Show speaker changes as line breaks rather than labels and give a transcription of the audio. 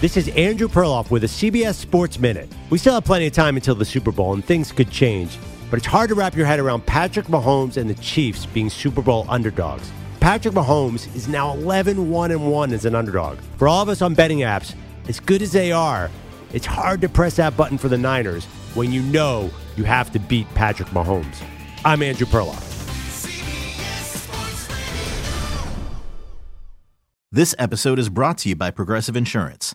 This is Andrew Perloff with a CBS Sports Minute. We still have plenty of time until the Super Bowl, and things could change. But it's hard to wrap your head around Patrick Mahomes and the Chiefs being Super Bowl underdogs. Patrick Mahomes is now 11 1 1 as an underdog. For all of us on betting apps, as good as they are, it's hard to press that button for the Niners when you know you have to beat Patrick Mahomes. I'm Andrew Perloff.
This episode is brought to you by Progressive Insurance.